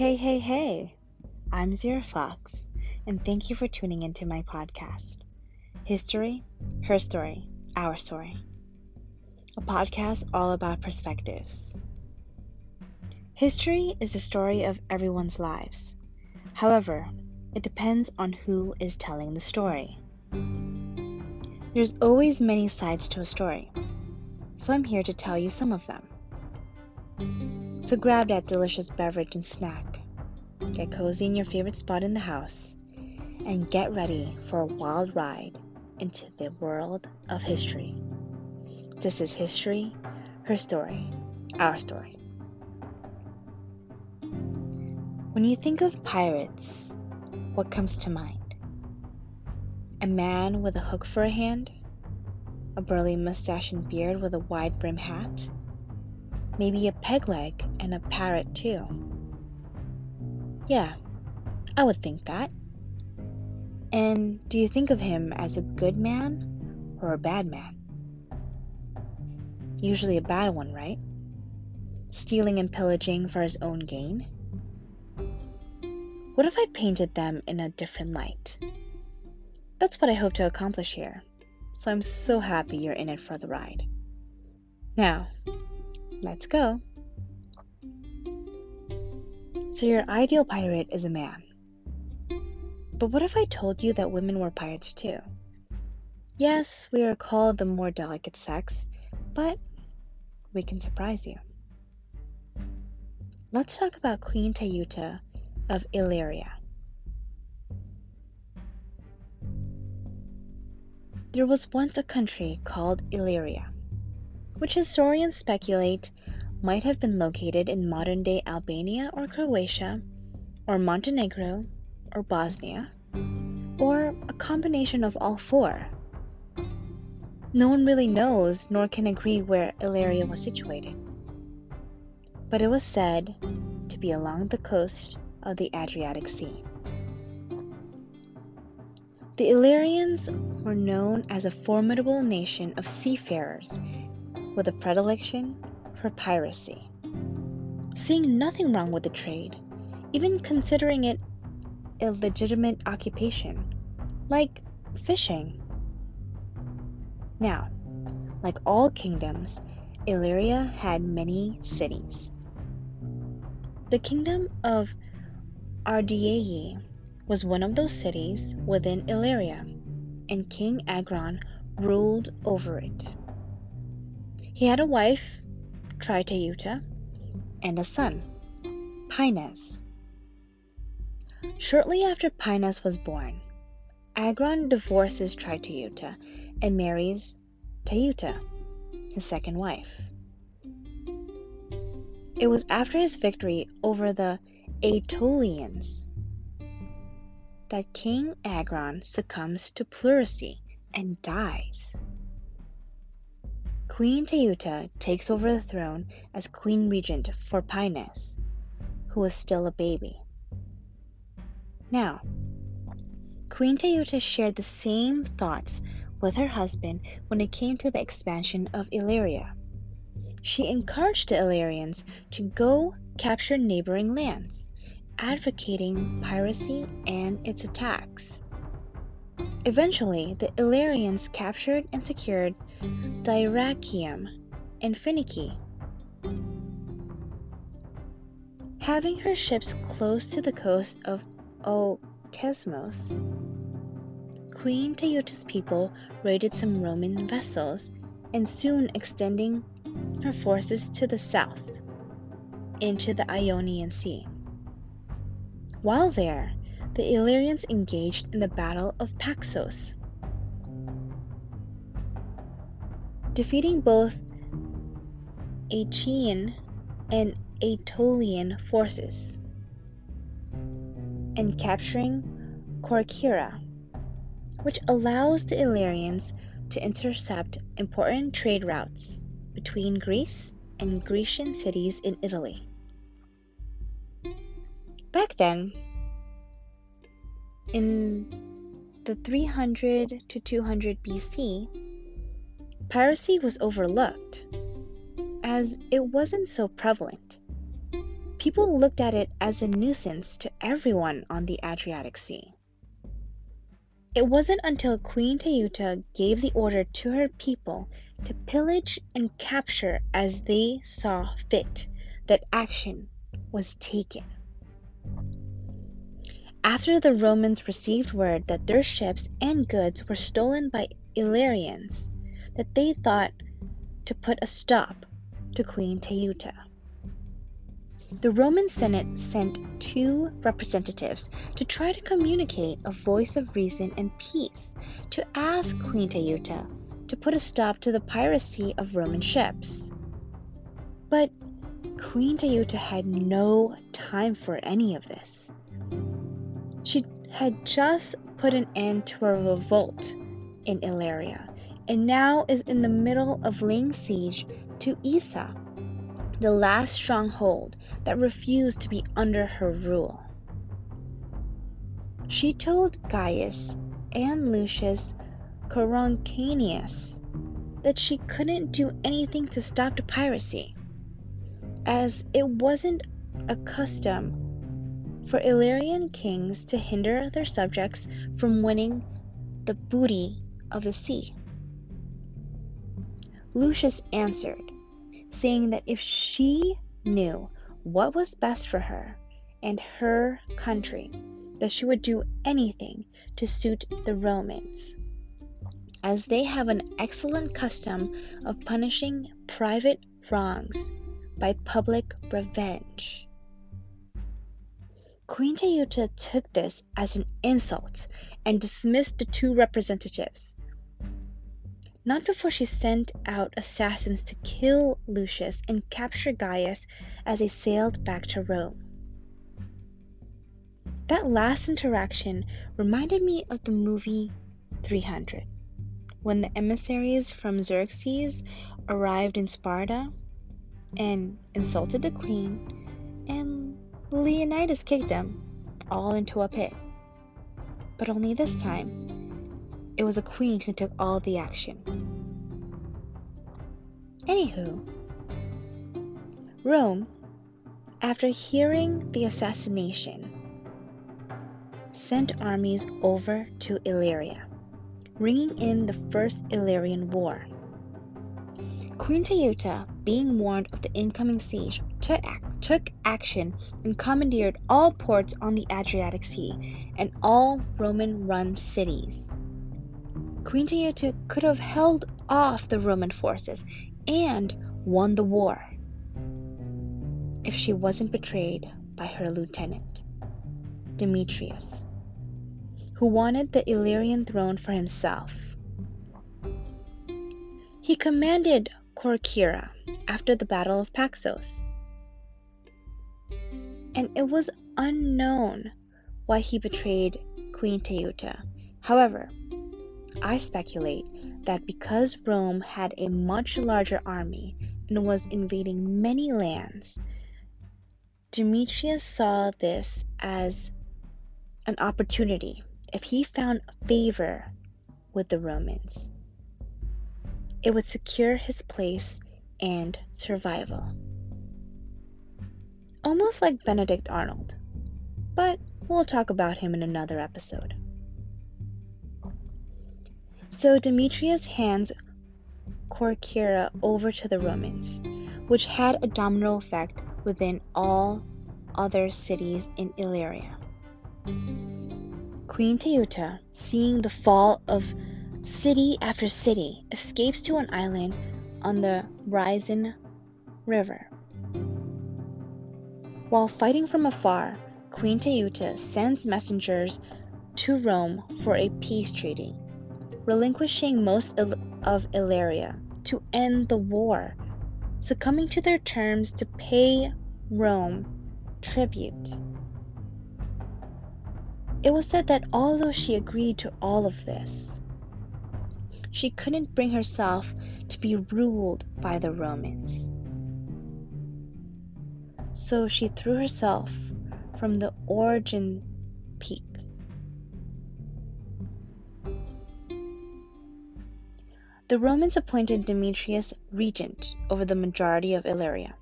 Hey, hey, hey! I'm Zira Fox, and thank you for tuning into my podcast, History, Her Story, Our Story. A podcast all about perspectives. History is the story of everyone's lives. However, it depends on who is telling the story. There's always many sides to a story, so I'm here to tell you some of them. So grab that delicious beverage and snack, get cozy in your favorite spot in the house, and get ready for a wild ride into the world of history. This is History, Her Story, Our Story. When you think of pirates, what comes to mind? A man with a hook for a hand? A burly mustache and beard with a wide brim hat? Maybe a peg leg and a parrot, too. Yeah, I would think that. And do you think of him as a good man or a bad man? Usually a bad one, right? Stealing and pillaging for his own gain? What if I painted them in a different light? That's what I hope to accomplish here, so I'm so happy you're in it for the ride. Now, Let's go. So, your ideal pirate is a man. But what if I told you that women were pirates too? Yes, we are called the more delicate sex, but we can surprise you. Let's talk about Queen Teuta of Illyria. There was once a country called Illyria which historians speculate might have been located in modern day Albania or Croatia, or Montenegro or Bosnia, or a combination of all four. No one really knows nor can agree where Illyria was situated, but it was said to be along the coast of the Adriatic Sea. The Illyrians were known as a formidable nation of seafarers with a predilection for piracy. Seeing nothing wrong with the trade, even considering it a legitimate occupation, like fishing. Now, like all kingdoms, Illyria had many cities. The kingdom of Ardiaei was one of those cities within Illyria, and King Agron ruled over it. He had a wife, Triteuta, and a son, Pinus. Shortly after Pinus was born, Agron divorces Triteuta and marries Teuta, his second wife. It was after his victory over the Aetolians that King Agron succumbs to pleurisy and dies. Queen Teuta takes over the throne as queen regent for Pinus, who was still a baby. Now, Queen Teuta shared the same thoughts with her husband when it came to the expansion of Illyria. She encouraged the Illyrians to go capture neighboring lands, advocating piracy and its attacks. Eventually, the Illyrians captured and secured Dyrrhachium and Phoenicia. Having her ships close to the coast of Okeanos, Queen Teuta's people raided some Roman vessels and soon extending her forces to the south into the Ionian Sea. While there, the Illyrians engaged in the Battle of Paxos. Defeating both Achaean and Aetolian forces, and capturing Corcyra, which allows the Illyrians to intercept important trade routes between Greece and Grecian cities in Italy. Back then, in the 300 to 200 BC, piracy was overlooked as it wasn't so prevalent. people looked at it as a nuisance to everyone on the Adriatic Sea. It wasn't until Queen Teuta gave the order to her people to pillage and capture as they saw fit that action was taken. After the Romans received word that their ships and goods were stolen by Illyrians, that they thought to put a stop to Queen Teuta. The Roman Senate sent two representatives to try to communicate a voice of reason and peace to ask Queen Teuta to put a stop to the piracy of Roman ships. But Queen Teuta had no time for any of this. She had just put an end to a revolt in Illyria and now is in the middle of laying siege to Issa, the last stronghold that refused to be under her rule. She told Gaius and Lucius Coruncanius that she couldn't do anything to stop the piracy, as it wasn't a custom for Illyrian kings to hinder their subjects from winning the booty of the sea. Lucius answered, saying that if she knew what was best for her and her country, that she would do anything to suit the Romans, as they have an excellent custom of punishing private wrongs by public revenge. Queen Teuta took this as an insult and dismissed the two representatives. Not before she sent out assassins to kill Lucius and capture Gaius as they sailed back to Rome. That last interaction reminded me of the movie 300, when the emissaries from Xerxes arrived in Sparta and insulted the queen and Leonidas kicked them all into a pit. But only this time, it was a queen who took all the action. Anywho, Rome, after hearing the assassination, sent armies over to Illyria, bringing in the First Illyrian War. Queen Teuta, being warned of the incoming siege, took, took action and commandeered all ports on the Adriatic Sea and all Roman run cities. Queen Teuta could have held off the Roman forces and won the war if she wasn't betrayed by her lieutenant, Demetrius, who wanted the Illyrian throne for himself. He commanded Corcyra after the Battle of Paxos and it was unknown why he betrayed Queen Teuta. However, I speculate that because Rome had a much larger army and was invading many lands, Demetrius saw this as an opportunity if he found favor with the Romans. It would secure his place and survival almost like Benedict Arnold. But we'll talk about him in another episode. So Demetrius hands Corcyra over to the Romans, which had a domino effect within all other cities in Illyria. Queen Teuta, seeing the fall of city after city, escapes to an island on the Rhine River while fighting from afar, Queen Teuta sends messengers to Rome for a peace treaty, relinquishing most of Illyria to end the war, succumbing to their terms to pay Rome tribute. It was said that although she agreed to all of this, she couldn't bring herself to be ruled by the Romans. So she threw herself from the Orjen peak. The Romans appointed Demetrius regent over the majority of Illyria,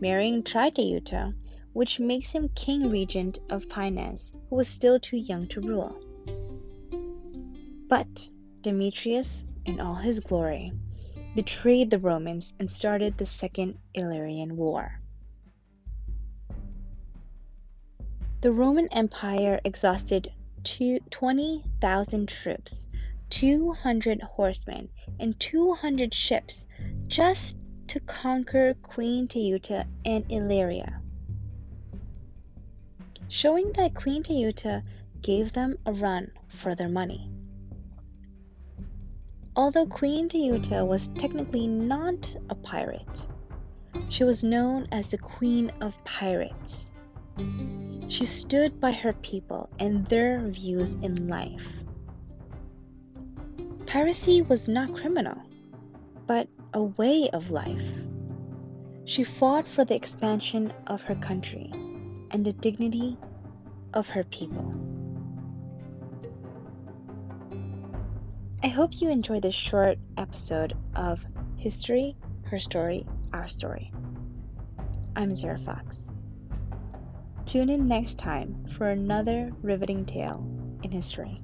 marrying Triteuta which makes him king regent of Pinus, who was still too young to rule. But Demetrius, in all his glory, betrayed the Romans and started the Second Illyrian War. The Roman Empire exhausted 20,000 troops, 200 horsemen, and 200 ships just to conquer Queen Teuta and Illyria, showing that Queen Teuta gave them a run for their money. Although Queen Teuta was technically not a pirate, she was known as the Queen of Pirates. She stood by her people and their views in life. Piracy was not criminal, but a way of life. She fought for the expansion of her country and the dignity of her people. I hope you enjoyed this short episode of History, Her Story, Our Story. I'm Zara Fox. Tune in next time for another riveting tale in history.